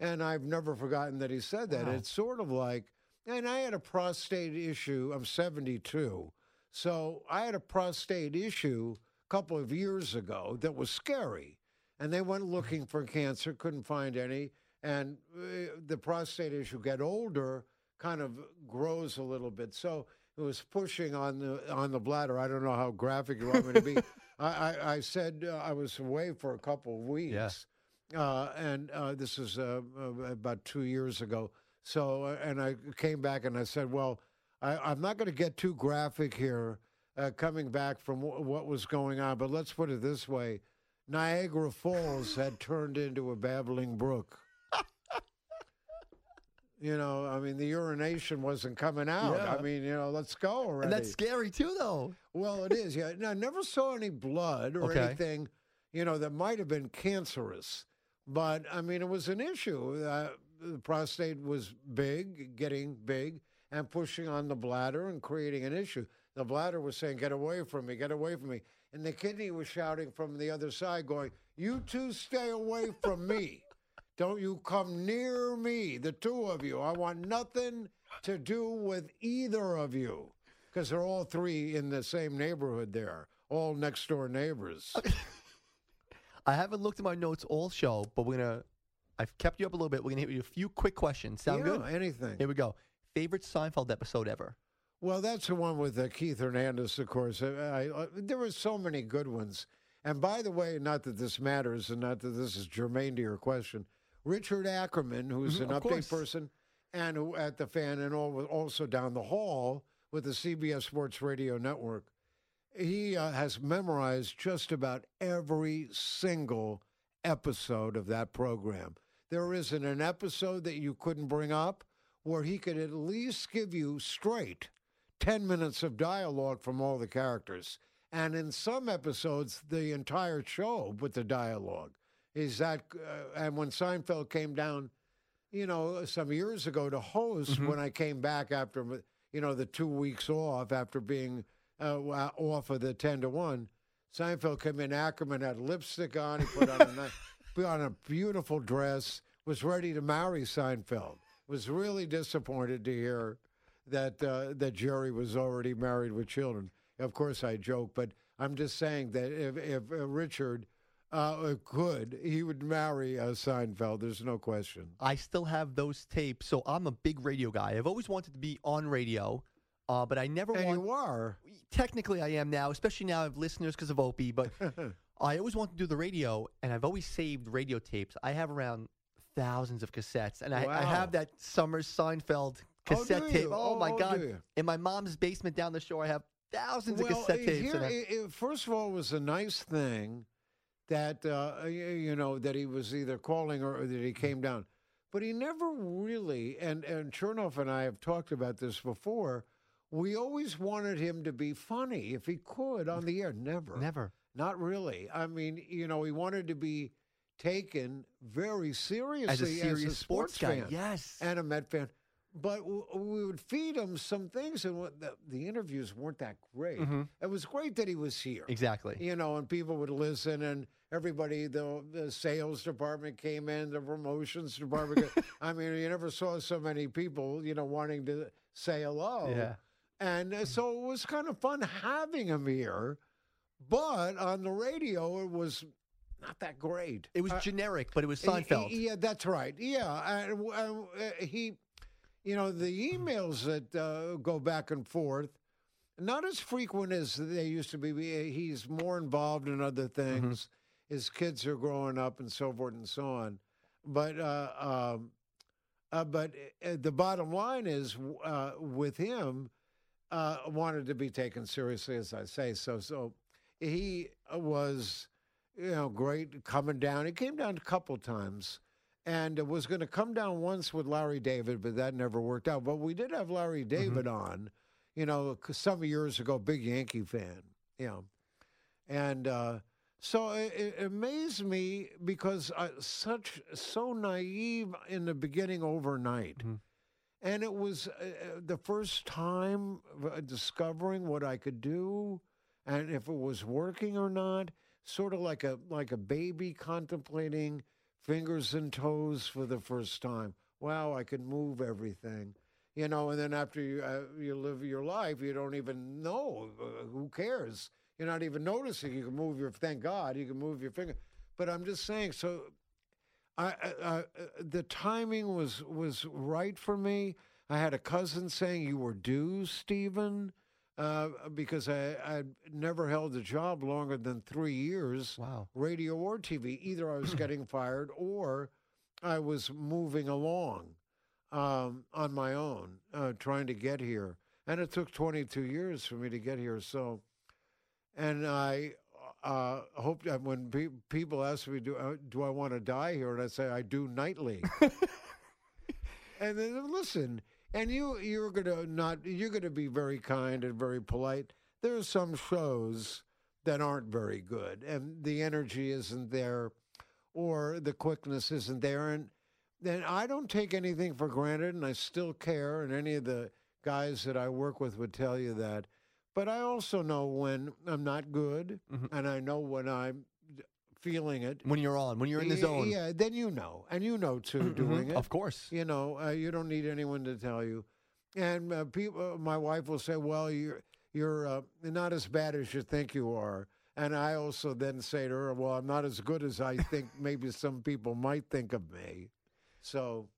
And I've never forgotten that he said that. Wow. It's sort of like, and I had a prostate issue. I'm 72. So I had a prostate issue a couple of years ago that was scary. And they went looking for cancer, couldn't find any. And uh, the prostate issue get older, kind of grows a little bit. So it was pushing on the on the bladder. I don't know how graphic you want me to be. I, I, I said uh, I was away for a couple of weeks, uh, and uh, this is uh, uh, about two years ago. So, uh, and I came back and I said, well, I, I'm not going to get too graphic here, uh, coming back from w- what was going on, but let's put it this way: Niagara Falls had turned into a babbling brook. You know, I mean, the urination wasn't coming out. Yeah. I mean, you know, let's go already. And that's scary too, though. Well, it is. Yeah. No, I never saw any blood or Okay. anything, you know, that might have been cancerous. But I mean, it was an issue. Uh, the prostate was big, getting big, and pushing on the bladder and creating an issue. The bladder was saying, "Get away from me! Get away from me!" And the kidney was shouting from the other side, going, "You two stay away from me! Don't you come near me! The two of you! I want nothing to do with either of you." because they're all three in the same neighborhood there, all next door neighbors. I haven't looked at my notes all show, but we're gonna. I've kept you up a little bit. We're gonna hit you with a few quick questions. Sound yeah, good? Anything. Here we go. Favorite Seinfeld episode ever? Well, that's the one with uh, Keith Hernandez, of course. I, I, uh, there were so many good ones. And by the way, not that this matters and not that this is germane to your question, Richard Ackerman, who's Mhm, an update course. person and who at the fan and all, also down the hall with the CBS Sports Radio Network, he uh, has memorized just about every single episode of that program. There isn't an episode that you couldn't bring up where he could at least give you straight 10 minutes of dialogue from all the characters. And in some episodes, the entire show with the dialogue. Is that, uh, and when Seinfeld came down, you know, some years ago to host, when I came back after, you know, the two weeks off after being uh, off of the 10 to 1, Seinfeld came in. Ackerman had lipstick on. He put on a, nice, put on a beautiful dress, was ready to marry Seinfeld. Was really disappointed to hear that uh, that Jerry was already married with children. Of course, I joke, but I'm just saying that if, if uh, Richard Uh, could he would marry uh, Seinfeld? There's no question. I still have those tapes, so I'm a big radio guy. I've always wanted to be on radio, uh, but I never And want. you are. Technically, I am now, especially now I have listeners because of Opie. But I always wanted to do the radio, and I've always saved radio tapes. I have around thousands of cassettes, and I, I have that summer Seinfeld Oh, cassette do tape. Oh, Oh, my oh, God! In my mom's basement down the shore, I have thousands well, of cassette uh, tapes. here, first of all, it was a nice thing that uh, you know that he was either calling or that he came down, but he never really. And and Chernoff and I have talked about this before. We always wanted him to be funny if he could on the air. Never, Never. not really. I mean, you know, he wanted to be taken very seriously As a serious sports, sports guy, fan yes. and a Met fan. But we would feed him some things, and what- the, the interviews weren't that great. Mhm. It was great that he was here, Exactly. you know, and people would listen, and everybody, the, the sales department came in, the promotions department. I mean, you never saw so many people, you know, wanting to say hello. Yeah. And uh, so it was kind of fun having him here, but on the radio, it was not that great. It was Uh, generic, but it was Seinfeld. Yeah, that's right. Yeah, and uh, he, you know, the emails that uh, go back and forth, not as frequent as they used to be. He's more involved in other things. His kids are growing up and so forth and so on. But uh, um, uh, but uh, the bottom line is uh, with him, uh, wanted to be taken seriously, as I say. So so he was you know, great coming down. He came down a couple times and it was going to come down once with Larry David, but that never worked out. But we did have Larry David on, you know, some years ago, big Yankee fan, you know. And uh, so it, it amazed me because I, such, so naive in the beginning overnight. Mhm. And it was uh, uh, the first time uh, discovering what I could do and if it was working or not sort of like a like a baby contemplating fingers and toes for the first time. Wow i can move everything. You know and then after you uh, you live your life you don't even know uh, who cares? You're not even noticing. You can move your thank god you can move your finger. But i'm just saying so I, uh, the timing was was right for me. I had a cousin saying you were due, Stephen, uh, because I I'd never held a job longer than three years, Wow. radio or TV. Either I was getting fired or I was moving along um, on my own, uh, trying to get here, and it took 22 years for me to get here. So, and I uh, hope that when pe- people ask me, do, uh, do I want to die here? And I say, I do nightly. and then listen, and you, you're going to not, you're to be very kind and very polite. There are some shows that aren't very good and the energy isn't there or the quickness isn't there. And then I don't take anything for granted and I still care. And any of the guys that I work with would tell you that. But I also know when I'm not good, Mhm. and I know when I'm feeling it. When you're on, when you're in the zone. Yeah, then you know, and you know too, Mhm. doing it. Of course. You know, uh, you don't need anyone to tell you. And uh, people, my wife will say, "Well, you're you're uh, not as bad as you think you are." And I also then say to her, "Well, I'm not as good as I think maybe some people might think of me." So,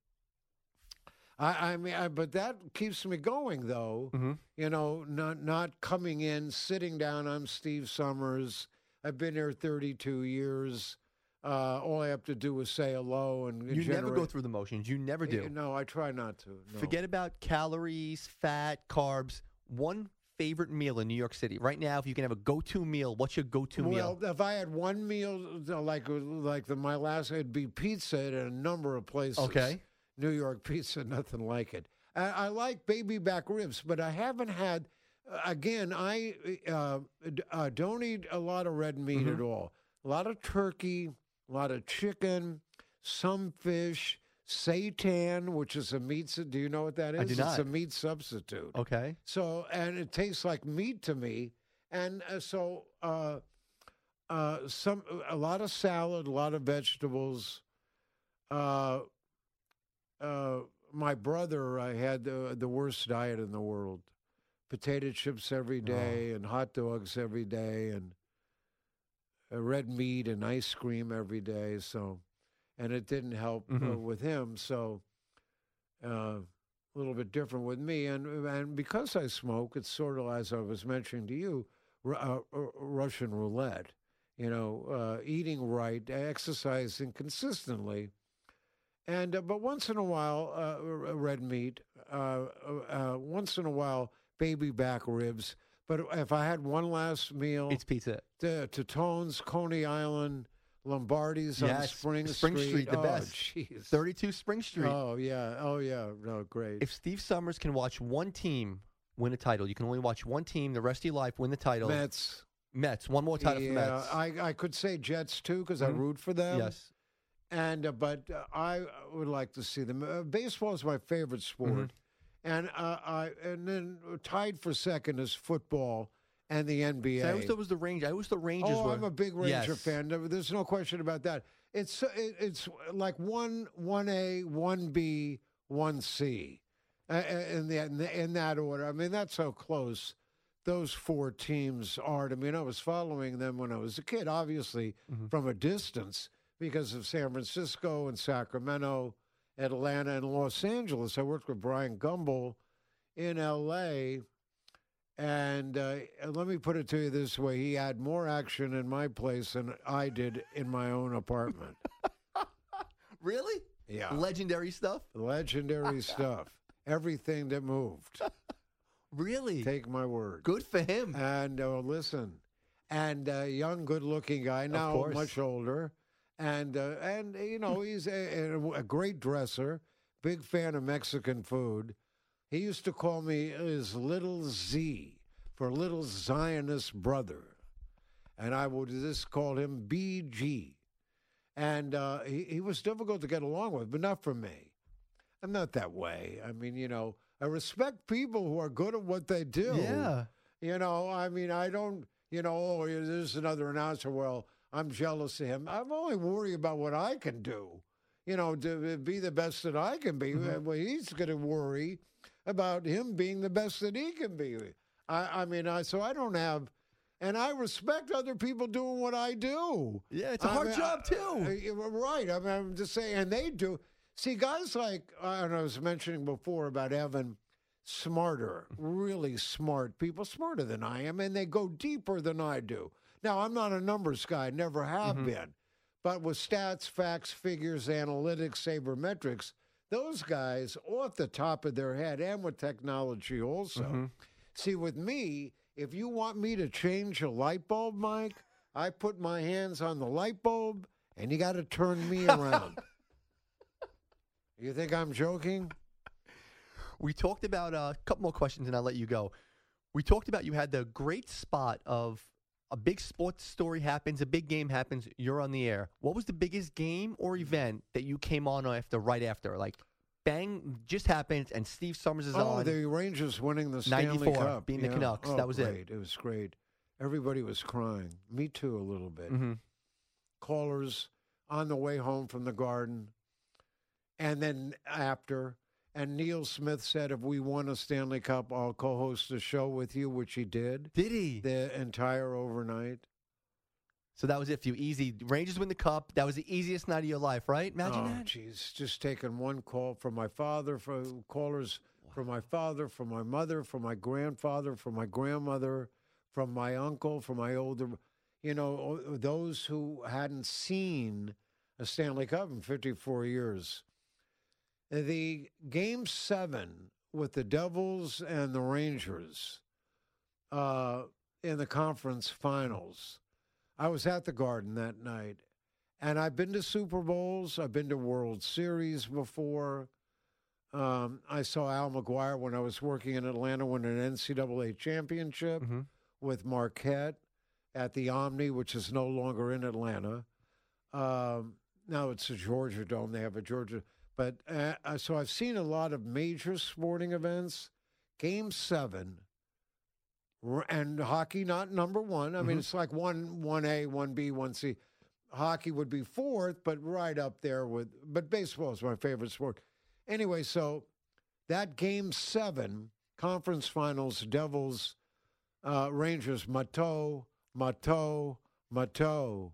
I, I mean, I, but that keeps me going, though. hmm You know, not not coming in, sitting down. I'm Steve Somers. I've been here 32 years. Uh, all I have to do is say hello and You never go through the motions. You never do. no, I try not to. no. Forget about calories, fat, carbs. One favorite meal in New York City right now. If you can have a go-to meal, what's your go-to meal? well, if I had one meal uh, like like the my last, it'd be pizza at a number of places. Okay. New York pizza, nothing like it. I, I like baby back ribs, but I haven't had. Again, I uh, uh, don't eat a lot of red meat Mm-hmm. at all. A lot of turkey, a lot of chicken, some fish, seitan, which is a meat. Do you know what that is? I do not. It's a meat substitute. Okay. So, and it tastes like meat to me. And uh, so, uh, uh, some a lot of salad, a lot of vegetables. Uh, uh, my brother, I had the, the worst diet in the world: potato chips every day and hot dogs every day, and uh, red meat and ice cream every day. So, and it didn't help uh, Mhm. with him. So, uh, a little bit different with me, and and because I smoke, it's sort of as I was mentioning to you, uh, uh, Russian roulette. You know, uh, eating right, exercising consistently, and uh, but once in a while, uh, red meat. Uh, uh, uh, once in a while, baby back ribs. But if I had one last meal, It's pizza. to, to Tones, Coney Island, Lombardi's on Spring, Spring Street, the oh, best. jeez. 32 Spring Street. Oh yeah, oh yeah, no, great. If Steve Somers can watch one team win a title, you can only watch one team the rest of your life win the title. Mets, Mets. One more title yeah, for Mets. I I could say Jets too because I Mhm. root for them. yes. and uh, but uh, I would like to see them. Uh, baseball is my favorite sport, Mhm. And uh, I and then tied for second is football and the NBA. So I always thought it was the Rangers. I always thought Rangers Oh, were. I'm a big Ranger Yes. fan. There's no question about that. It's it, it's like one one A, one B, one C, uh, in that the- in that order. I mean, that's how close those four teams are to me. And I was following them when I was a kid, obviously Mhm. from a distance because of San Francisco and Sacramento, Atlanta, and Los Angeles. I worked with Brian Gumbel in L.A. And uh, let me put it to you this way: he had more action in my place than I did in my own apartment. Really? Yeah, Legendary stuff? legendary stuff. Everything that moved. Really? Take my word. Good for him. And uh, listen, and uh, young, good-looking guy now, much older, and uh, and you know he's a, a, a great dresser, big fan of Mexican food. He used to call me his little Z for little Zionist brother, and I would just call him BG. And uh, he, he was difficult to get along with, but not for me. I'm not that way. I mean, you know, I respect people who are good at what they do. Yeah. You know, I mean, I don't, you know, oh, there's another announcer. Well, I'm jealous of him. I'm only worried about what I can do, you know, to be the best that I can be. Mhm. Well, he's going to worry about him being the best that he can be. I, I mean, I, so I don't have, and I respect other people doing what I do. Yeah, it's a I hard mean, job, too. Right. I mean, I'm just saying, and they do. See, guys like I don't know, I was mentioning before about Evan, smarter, really smart people, smarter than I am, and they go deeper than I do. Now, I'm not a numbers guy, never have Mhm. been, but with stats, facts, figures, analytics, sabermetrics, those guys off the top of their head, and with technology also. Mhm. See, with me, if you want me to change a light bulb, Mike, I put my hands on the light bulb and you got to turn me around. you think I'm joking? We talked about uh, a couple more questions and I'll let you go. We talked about you had the great spot of a big sports story happens, a big game happens, you're on the air. What was the biggest game or event that you came on after, right after? Like, bang, just happened and Steve Somers is oh, on. the Rangers winning the Stanley 94, Cup. beating the Yeah. Canucks. Oh, That was it. great. it. was great. Everybody was crying. Me too, a little bit. hmm Callers on the way home from the garden. And then after, and Neil Smith said, if we won a Stanley Cup, I'll co host a show with you, which he did. Did he? the entire overnight. So that was it for you. Easy. Rangers win the cup. That was the easiest night of your life, right? Imagine oh, that. jeez, just taking one call from my father, from callers from my father, from my mother, from my grandfather, from my grandmother, from my uncle, from my older, you know, those who hadn't seen a Stanley Cup in 54 years. The game seven with the Devils and the Rangers uh, in the conference finals. I was at the Garden that night, and I've been to Super Bowls. I've been to World Series before. Um, I saw Al McGuire when I was working in Atlanta win an NCAA championship hmm with Marquette at the Omni, which is no longer in Atlanta. Um, now it's a Georgia Dome. They have a Georgia, but uh, uh, so I've seen a lot of major sporting events. Game seven, and hockey not number one. I mean, Mhm. it's like one one A, one B, one C. Hockey would be fourth, but right up there with. But baseball is my favorite sport. Anyway, so that game seven conference finals, Devils, uh, Rangers, Matteau, Matteau, Matteau.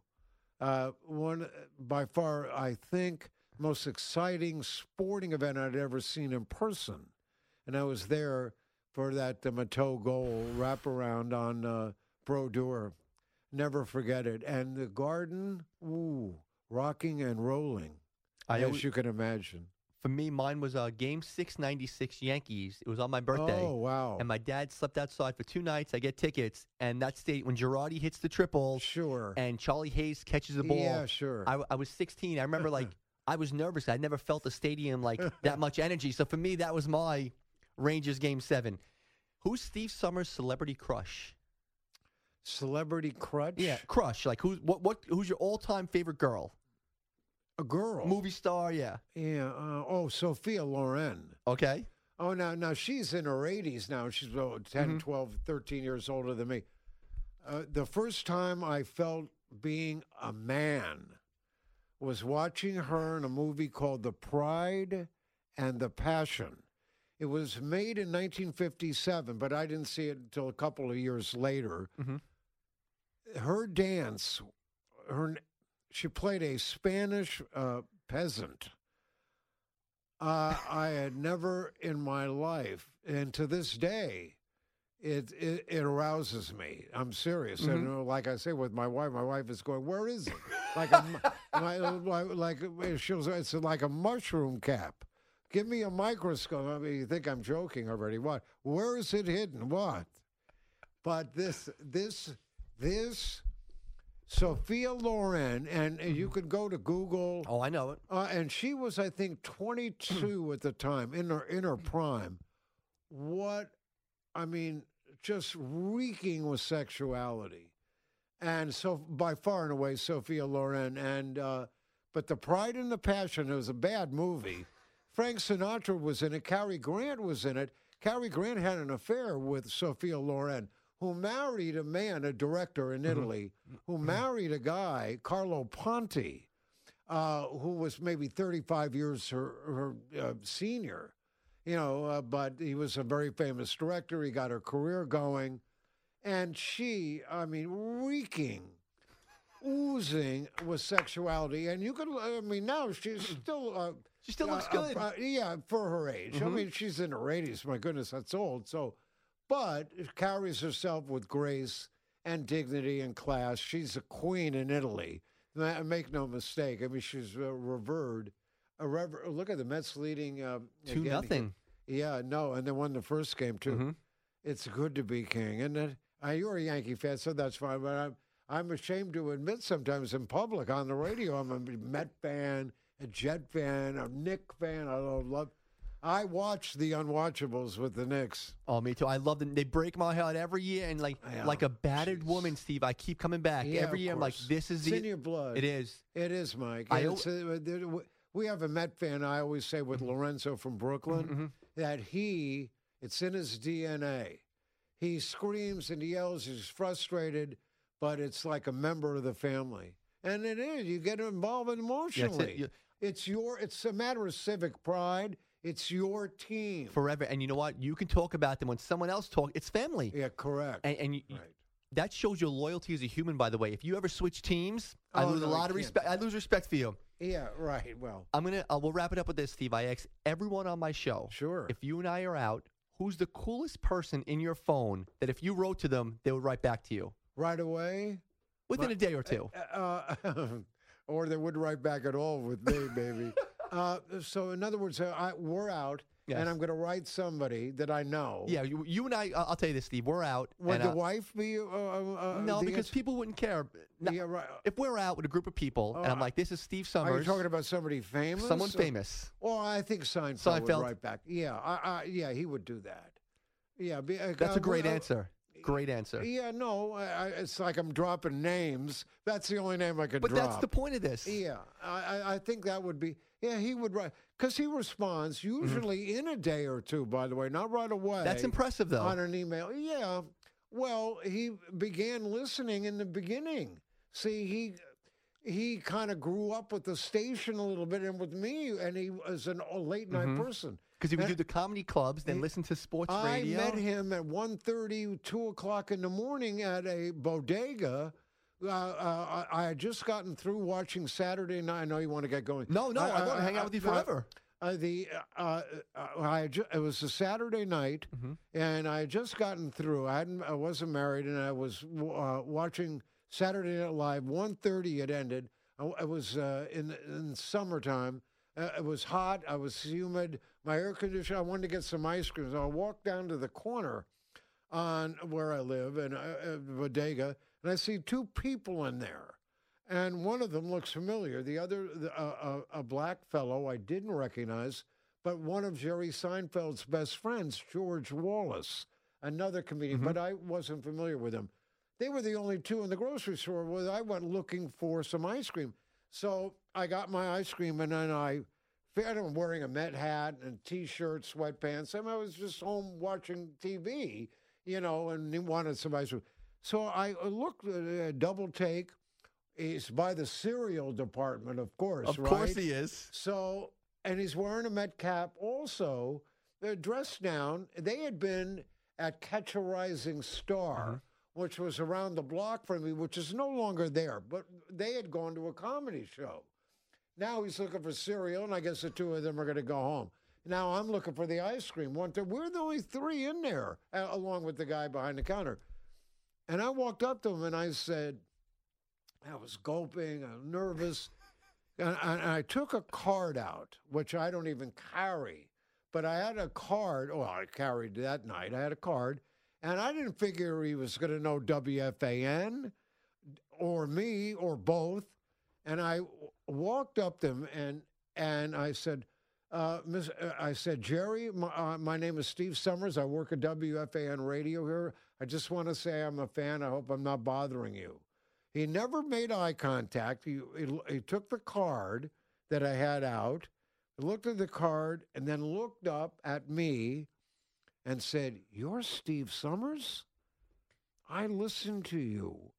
Uh, one by far, I think, most exciting sporting event I'd ever seen in person, and I was there for that the Matteau goal wraparound on uh, Brodeur. Never forget it. And the garden, ooh, rocking and rolling, I as always- you can imagine. for me, mine was uh, Game 696 Yankees. It was on my birthday. Oh wow! And my dad slept outside for two nights. I get tickets, and that state when Girardi hits the triple sure. and Charlie Hayes catches the ball. Yeah, sure. I, I was 16. I remember like I was nervous. I never felt the stadium like that much energy. So for me, that was my Rangers game seven. Who's Steve Somers' celebrity crush? Celebrity crush? Yeah, crush. Like who's what? What? Who's your all-time favorite girl? a girl. Movie star? Yeah. Yeah. Uh, oh, Sophia Loren. Okay. Oh, now now she's in her 80s now. She's oh, 10, Mhm. 12, 13 years older than me. Uh, the first time I felt being a man was watching her in a movie called The Pride and the Passion. It was made in 1957, but I didn't see it until a couple of years later. Mhm. Her dance, her she played a Spanish uh, peasant. Uh, I had never in my life, and to this day, it it, it arouses me. I'm serious, and uh, like I say with my wife, my wife is going, "Where is it?" Like a, my, like, she'll it's like a mushroom cap. Give me a microscope. I mean, you think I'm joking already? What? Where is it hidden? What? But this this this Sophia Loren, and uh, you could go to Google. Oh, I know it. Uh, and she was, I think, 22 at the time, in her in her prime. What, I mean, just reeking with sexuality, and so by far and away, Sophia Loren. And uh, but the Pride and the Passion it was a bad movie. Frank Sinatra was in it. Cary Grant was in it. Cary Grant had an affair with Sophia Loren, who married a man, a director in Italy, who married a guy, Carlo Ponti uh, who was maybe 35 years her, her uh, senior, you know, uh, but he was a very famous director. He got her career going. And she, I mean, reeking, oozing with sexuality. And you could, I mean, now she's still. Uh, She still looks uh, good. uh, yeah, for her age. I Mhm. mean, she's in her 80s. My goodness, that's old. So, but carries herself with grace and dignity and class. She's a queen in Italy. Make no mistake. I mean, she's uh, revered. A rever- look at the Mets leading uh, Two again. nothing. Yeah, no, and they won the first game too. Mhm. It's good to be king, and it, uh, you're a Yankee fan, so that's fine. But I'm I'm ashamed to admit sometimes in public on the radio I'm a Met fan, a Jet fan, a Knick fan. I love. love I watch the unwatchables with the Knicks. Oh, me too. I love them. They break my heart every year, and like Yeah. like a battered woman, Steve. I keep coming back Yeah, every year. I'm like, this is It's the. in your blood. It is. It is, Mike. I It's, uh, w- we have a Met fan. I always say with Lorenzo from Brooklyn Mhm. that he, it's in his DNA. He screams and yells. He's frustrated, but it's like a member of the family, and it is. You get involved emotionally. it. You- It's your. It's a matter of civic pride. It's your team. forever. And you know what? You can talk about them when someone else talks. It's family. yeah, correct. And, and you, right. that shows your loyalty as a human, by the way. If you ever switch teams, I Oh, lose a no, I lot of respect. I lose respect for you. Yeah, right. Well, I'm gonna. Uh, we'll wrap it up with this, Steve. I ask everyone on my show. sure. If you and I are out, who's the coolest person in your phone that if you wrote to them, they would write back to you right away. within My- a day or two? Uh, or they wouldn't write back at all with me, baby. uh, so, in other words, uh, I, we're out, Yes. and I'm going to write somebody that I know. Yeah, you, you and I. Uh, I'll tell you this, Steve. We're out. Would and, the uh, wife be? Uh, uh, no, the because answer? people wouldn't care. No, Yeah, right. If we're out with a group of people, and I'm Oh, like, "This is Steve Somers." Are you talking about somebody famous? someone Or- famous." Well, I think Seinfeld, Seinfeld. would write back. Yeah, I, I, yeah, he would do that. Yeah, be, uh, That's uh, a great uh, answer. Great answer. Yeah, no, I, it's like I'm dropping names. That's the only name I could But drop. that's the point of this. Yeah, I, I- think that would be. Yeah, he would write because he responds usually in a day or two. By the way, not right away. Mm-hmm. That's impressive, though. on an email. Yeah, well, he began listening in the beginning. See, he he kind of grew up with the station a little bit and with me, and he was an, a late night Mhm. person. Because he would Uh, do the comedy clubs, then listen to sports radio. I radio. met him at 1.30, 2 o'clock in the morning at a bodega Uh, uh, I I had just gotten through watching Saturday night. I know you want to get going. No, no, I, want to hang out with you uh, forever. Uh, the uh, uh, I had ju- it was a Saturday night, Mhm. and I had just gotten through. I hadn't, I wasn't married, and I was uh, watching Saturday Night Live. 1.30 it ended. I, I was uh, in in summertime. Uh, it was hot. I was humid. My air conditioner. I wanted to get some ice cream. So I walked down to the corner on where I live in uh, uh, Bodega, and I see two people in there. And one of them looks familiar. The other, the, uh, uh, a black fellow I didn't recognize, but one of Jerry Seinfeld's best friends, George Wallace, another comedian, but I wasn't familiar with him. They were the only two in the grocery store where I went looking for some ice cream. So I got my ice cream, and then I, I'm wearing a Met hat and t-shirt, sweatpants. I, mean, I was just home watching TV, you know, and he wanted somebody. cream. So I looked at a double take. He's by the cereal department, of course. Of right? course he is. So, and he's wearing a Met cap also. They're dressed down. They had been at Catch a Rising Star, uh-huh. which was around the block from me, which is no longer there, but they had gone to a comedy show. Now he's looking for cereal, and I guess the two of them are going to go home. Now I'm looking for the ice cream. One, two, we're the only three in there, along with the guy behind the counter. And I walked up to him and I said, I was gulping, I'm nervous. And, and I took a card out, which I don't even carry, but I had a card. Well, I carried that night. I had a card, and I didn't figure he was going to know WFAN or me or both. And I walked up to him and and I said, uh, Miss, uh, I said, Jerry, my, uh, my name is Steve Somers. I work at WFAN Radio here. I just want to say I'm a fan. I hope I'm not bothering you. He never made eye contact. He, he, he took the card that I had out, looked at the card, and then looked up at me and said, You're Steve Somers? I listen to you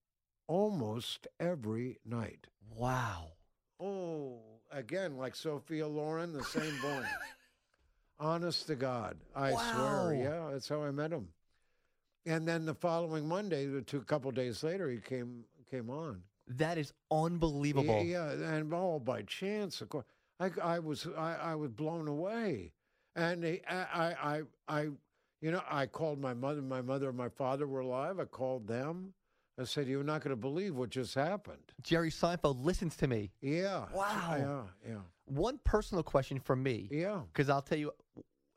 almost every night. Wow. Oh, again, like Sophia Loren, the same boy. Honest to God, I Wow. swear. Yeah, that's how I met him. And then the following Monday, the two couple days later, he came came on. That is unbelievable. Yeah, and all by chance, of course. I, I was I, I was blown away, and I, I I I you know I called my mother. My mother and my father were alive. I called them. I said, "You're not going to believe what just happened." Jerry Seinfeld listens to me. Yeah. Wow. Yeah. Yeah. One personal question from me, Yeah. because I'll tell you,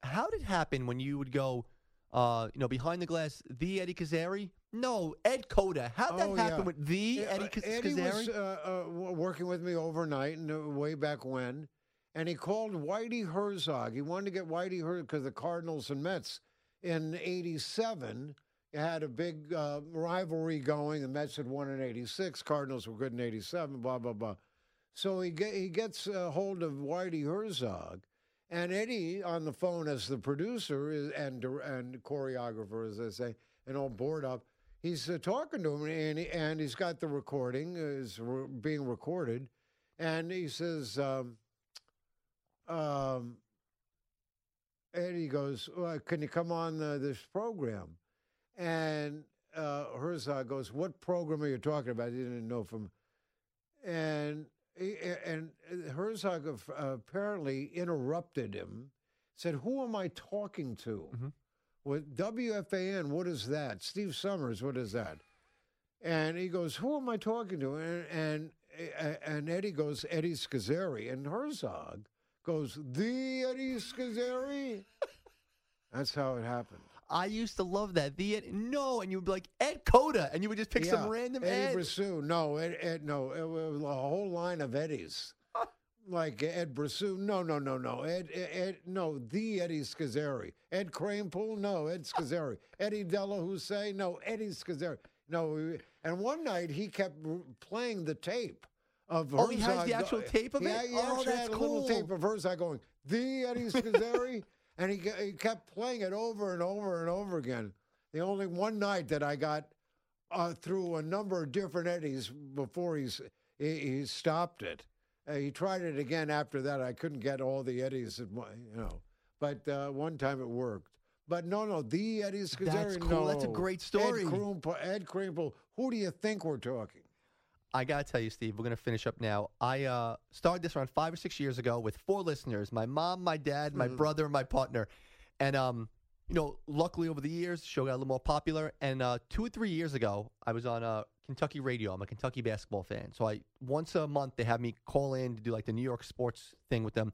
how did it happen when you would go, uh, you know, behind the glass, the Eddie Scozzare? No, Ed Coda. How'd that Oh, happen yeah. with the Yeah, Eddie uh, Kaz- Eddie Scozzare? was uh, uh, working with me overnight and uh, way back when, and he called Whitey Herzog. He wanted to get Whitey Herzog because the Cardinals and Mets in '87 had a big uh, rivalry going. The Mets had won in '86, Cardinals were good in '87. Blah blah blah. So he get, he gets a hold of Whitey Herzog, and Eddie on the phone as the producer is, and and choreographer, as they say, and all bored up. He's uh, talking to him, and he, and he's got the recording uh, is re- being recorded, and he says, um, um, Eddie goes, well, "Can you come on uh, this program?" And uh, Herzog goes, "What program are you talking about?" He didn't know from, and he- and Herzog apparently interrupted him, said, "Who am I talking to?" Mhm. With WFAN, what is that? Steve Somers, what is that? And he goes, "Who am I talking to?" And and, and Eddie goes, "Eddie Scozzare," and Herzog goes, "The Eddie Scozzare." That's how it happened. I used to love that. The Ed, no, and you would be like Ed Coda, and you would just pick some random Eddie Ed. Brassoux. No, Ed, Ed, no, it was a whole line of Eddies. like Ed Brassoux. No, no, no, no. Ed, Ed, Ed no, the Eddie Scozzare. Ed Kranepool. No, Ed Scozzare. Eddie Della Hussein. No, Eddie Scozzare. No, and one night he kept playing the tape of Oh, he has the actual tape of yeah, it? He Oh, actually that's had a little oh, cool. tape of Herzog going, the Eddie Scozzare. And he, he kept playing it over and over and over again. The only one night that I got uh, through a number of different eddies before he's he, he stopped it. Uh, he tried it again after that. I couldn't get all the eddies, at you know, but uh, one time it worked. But no, no, the Eddie Scozzare. That's cool. That's a no. great story. Ed Kranepool, Ed Kranepool. Who do you think we're talking? I gotta tell you, Steve, we're gonna finish up now. I uh, started this around five or six years ago with four listeners: my mom, my dad, my Mhm. brother, and my partner. And um, you know, luckily over the years, the show got a little more popular. And uh, two or three years ago, I was on uh, Kentucky radio. I'm a Kentucky basketball fan, so I once a month they have me call in to do like the New York sports thing with them.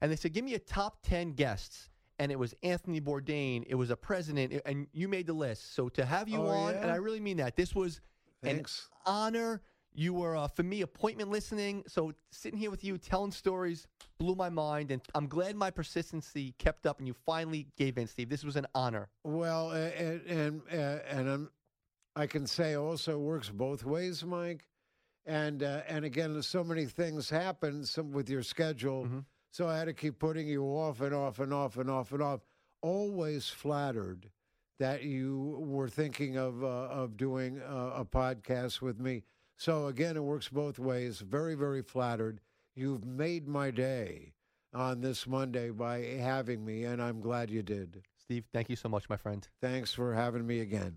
And they said, "Give me a top ten guests." And it was Anthony Bourdain. It was a president, and you made the list. So to have you Oh, on, and? I really mean that. This was an honor. You were, uh, for me, appointment listening. So sitting here with you, telling stories, blew my mind. And I'm glad my persistency kept up and you finally gave in, Steve. This was an honor. Well, and and, and um, I can say also works both ways, Mike. And uh, and again, so many things happen some with your schedule, Mhm. so I had to keep putting you off and off and off and off and off. Always flattered that you were thinking of uh, of doing uh, a podcast with me. So again, it works both ways. Very very flattered. You've made my day on this Monday by having me, and I'm glad you did. Steve, thank you so much, my friend. Thanks for having me again.